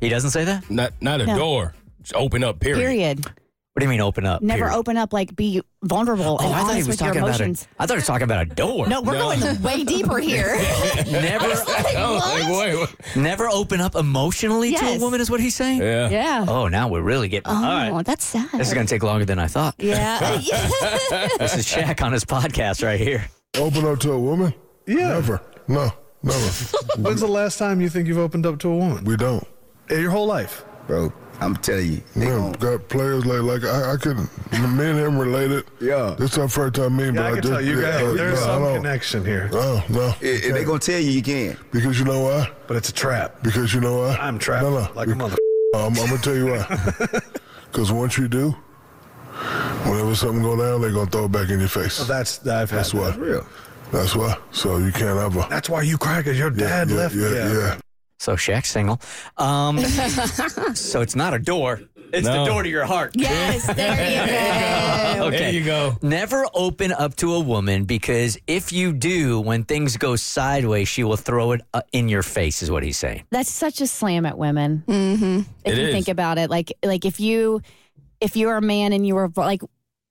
He doesn't say that? Not not a No. door. Just open up. Period. Period. What do you mean open up? Never period? open up, like be vulnerable Oh, and I thought he was with your talking about a, emotions. I thought he was talking about a door. No, we're No. going way deeper here. Never Oh, like, wait, what? never open up emotionally to a woman is what he's saying? Yeah. yeah. Oh, now we're really getting Oh, All right. Oh, that's sad. This is going to take longer than I thought. yeah. This is Shaq on his podcast right here. Open up to a woman? Yeah. Never. No, never. When's the last time you think you've opened up to a woman? we don't. In your whole life. bro. I'm telling you, they Man, got players like like I, I could me and him related. Yeah. This our first time meeting, Yeah, but I I, can just tell you yeah, guys, uh, there's no, some connection here, No, no. i- if they gonna tell you you can. because you know why? but it's a trap. Because you know why? I'm trapped No, no. like a mother. I'm, I'm gonna tell you why. Because once you do, whenever something go down, they're gonna throw it back in your face. So that's I've had That's that. why. Real. That's why. So you can't ever. That's why you cry because your Yeah, dad yeah, left. Yeah, yeah. So Shaq's single. Um, so it's not a door. It's No. the door to your heart. yes, there you go. Okay. There you go. Never open up to a woman because if you do, when things go sideways, she will throw it uh, in your face. Is what he's saying. That's such a slam at women. Mm-hmm. If It you is. think about it, like like if you if you're a man and you were like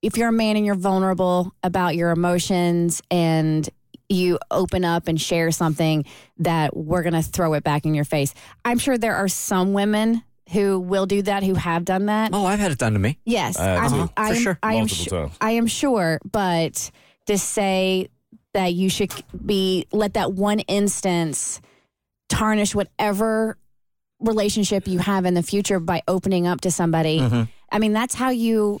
if you're a man and you're vulnerable about your emotions and you open up and share something that we're going to throw it back in your face. I'm sure there are some women who will do that who have done that. Oh, I've had it done to me. Yes, I have I'm, too, I for am, sure. I am, Multiple su- times. I am sure, but to say that you should be let that one instance tarnish whatever relationship you have in the future by opening up to somebody. Mm-hmm. I mean, that's how you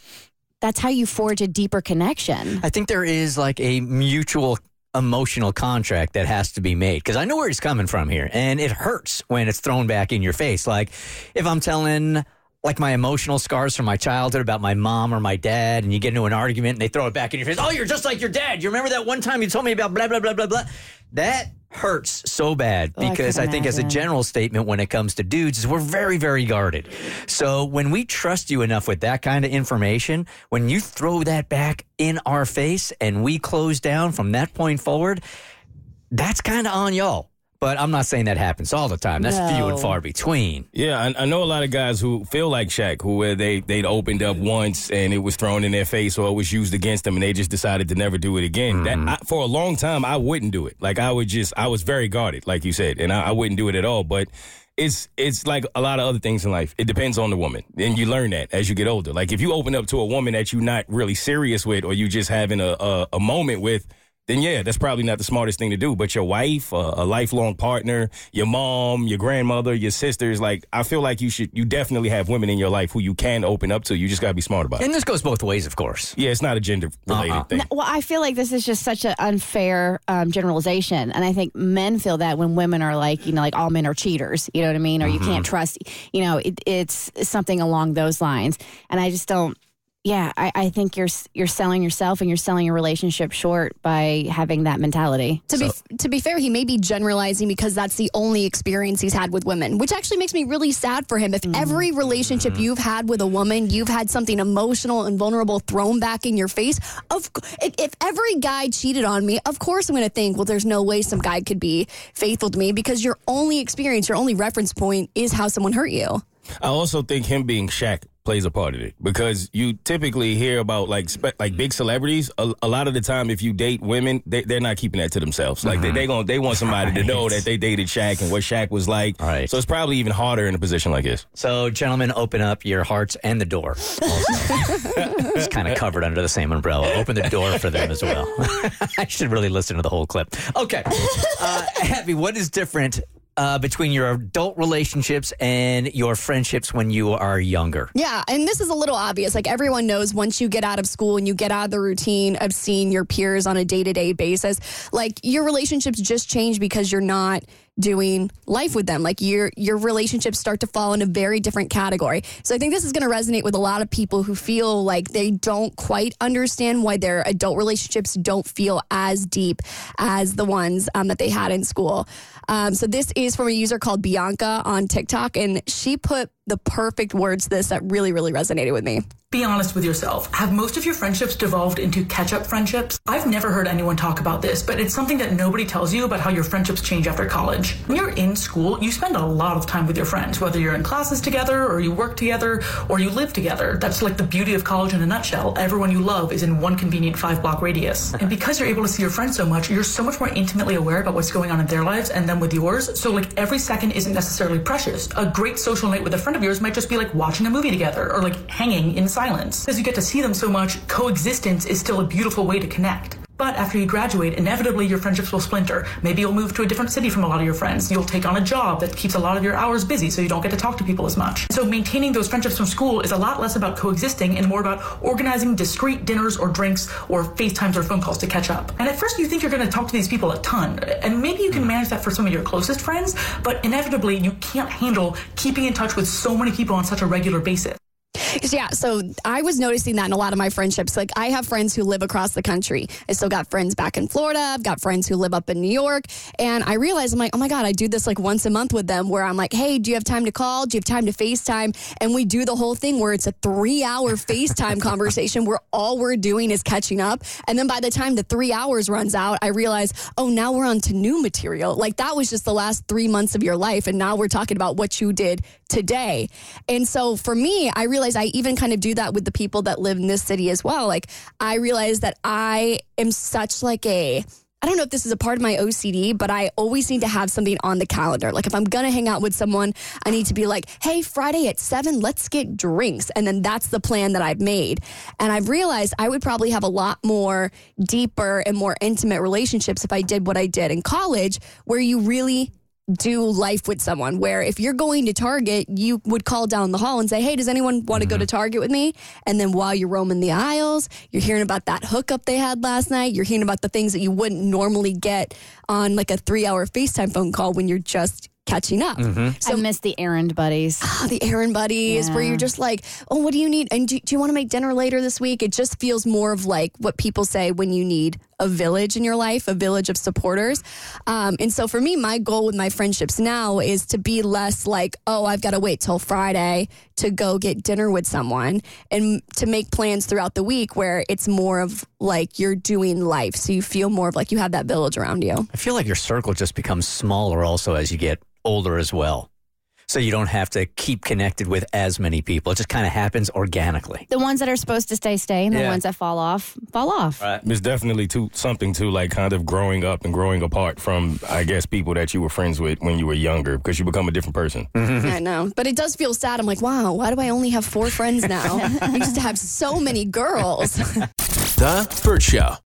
that's how you forge a deeper connection. I think there is like a mutual emotional contract that has to be made because I know where he's coming from here, and it hurts when it's thrown back in your face. Like if I'm telling. Like my emotional scars from my childhood about my mom or my dad, and you get into an argument and they throw it back in your face. Oh, you're just like your dad. You remember that one time you told me about blah, blah, blah, blah, blah? That hurts so bad Oh, I because I, think, as a general statement, when it comes to dudes, is we're very, very guarded. So when we trust you enough with that kind of information, when you throw that back in our face and we close down from that point forward, that's kind of on y'all. But I'm not saying that happens all the time. That's few and far between. Yeah, I, I know a lot of guys who feel like Shaq, who where they they'd opened up once and it was thrown in their face or it was used against them, and they just decided to never do it again. That mm-hmm. I, for a long time, I wouldn't do it. Like I would just, I was very guarded, like you said, and I, I wouldn't do it at all. But it's it's like a lot of other things in life. It depends on the woman, and you learn that as you get older. Like if you open up to a woman that you're not really serious with, or you just having a a, a moment with. Then yeah, that's probably not the smartest thing to do. But your wife, uh, a lifelong partner, your mom, your grandmother, your sisters, like I feel like you should, you definitely have women in your life who you can open up to. You just gotta be smart about it. And this goes both ways, of course. Yeah, it's not a gender related Uh-uh. thing. Well, I feel like this is just such an unfair um, generalization, and I think men feel that when women are like, you know, like all men are cheaters. You know what I mean? Or you can't trust. You know, it, it's something along those lines, and I just don't. Yeah, I, I think you're you're selling yourself and you're selling your relationship short by having that mentality. To be to be fair, he may be generalizing because that's the only experience he's had with women, which actually makes me really sad for him. If mm. every relationship mm-hmm. you've had with a woman, you've had something emotional and vulnerable thrown back in your face, of if, if every guy cheated on me, of course I'm going to think, well, there's no way some guy could be faithful to me because your only experience, your only reference point is how someone hurt you. I also think him being Shaq plays a part in it because you typically hear about like spe- like big celebrities. A, a lot of the time, if you date women, they, they're not keeping that to themselves. Like they they going they want somebody to know that they dated Shaq and what Shaq was like. Right. So it's probably even harder in a position like this. So, gentlemen, open up your hearts and the door. It's kind of covered under the same umbrella. Open the door for them as well. I should really listen to the whole clip. Okay. Uh, Abby, what is different uh, between your adult relationships and your friendships when you are younger? Yeah, and this is a little obvious. Like everyone knows once you get out of school and you get out of the routine of seeing your peers on a day to day basis, like your relationships just change because you're not doing life with them. Like your your relationships start to fall in a very different category. So I think this is going to resonate with a lot of people who feel like they don't quite understand why their adult relationships don't feel as deep as the ones um, that they had in school. Um, so this is from a user called Bianca on TikTok, and she put the perfect words to this that really, really resonated with me. Be honest with yourself. Have most of your friendships devolved into catch up friendships? I've never heard anyone talk about this, but it's something that nobody tells you about how your friendships change after college. When you're in school, you spend a lot of time with your friends, whether you're in classes together, or you work together, or you live together. That's like the beauty of college in a nutshell. Everyone you love is in one convenient five block radius. And because you're able to see your friends so much, you're so much more intimately aware about what's going on in their lives and them with yours. So, like, every second isn't necessarily precious. A great social night with a friend of yours might just be like watching a movie together or like hanging in silence. As you get to see them so much, coexistence is still a beautiful way to connect. But after you graduate, inevitably your friendships will splinter. Maybe you'll move to a different city from a lot of your friends. You'll take on a job that keeps a lot of your hours busy so you don't get to talk to people as much. So maintaining those friendships from school is a lot less about coexisting and more about organizing discrete dinners or drinks or FaceTimes or phone calls to catch up. And at first you think you're going to talk to these people a ton. And maybe you can hmm. manage that for some of your closest friends, but inevitably you can't handle keeping in touch with so many people on such a regular basis. Yeah, so I was noticing that in a lot of my friendships. Like, I have friends who live across the country. I still got friends back in Florida. I've got friends who live up in New York. And I realized, I'm like, oh my God, I do this like once a month with them where I'm like, hey, do you have time to call? Do you have time to FaceTime? And we do the whole thing where it's a three hour FaceTime conversation where all we're doing is catching up. And then by the time the three hours runs out, I realize, oh, now we're on to new material. Like, that was just the last three months of your life. And now we're talking about what you did today. And so for me, I realized I even kind of do that with the people that live in this city as well. Like I realize that I am such like a I don't know if this is a part of my OCD, but I always need to have something on the calendar. Like if I'm to hang out with someone, I need to be like, "Hey, Friday at 7, let's get drinks." And then that's the plan that I've made. And I've realized I would probably have a lot more deeper and more intimate relationships if I did what I did in college where you really do life with someone where if you're going to Target, you would call down the hall and say, Hey, does anyone want to go to Target with me? And then while you're roaming the aisles, you're hearing about that hookup they had last night. You're hearing about the things that you wouldn't normally get on like a three hour FaceTime phone call when you're just catching up. I miss the errand buddies. Ah, the errand buddies where you're just like, oh, what do you need? And do, do you want to make dinner later this week? It just feels more of like what people say when you need a village in your life, a village of supporters. Um, and so for me, my goal with my friendships now is to be less like, oh, I've got to wait till Friday to go get dinner with someone and to make plans throughout the week where it's more of like you're doing life. So you feel more of like you have that village around you. I feel like your circle just becomes smaller also as you get older as well. So you don't have to keep connected with as many people. It just kind of happens organically. The ones that are supposed to stay, stay, and the Yeah. ones that fall off, fall off. It's definitely too, something to like kind of growing up and growing apart from, I guess, people that you were friends with when you were younger because you become a different person. Mm-hmm. I know, but it does feel sad. I'm like, wow, why do I only have four friends now? I used to have so many girls. The Burt Show.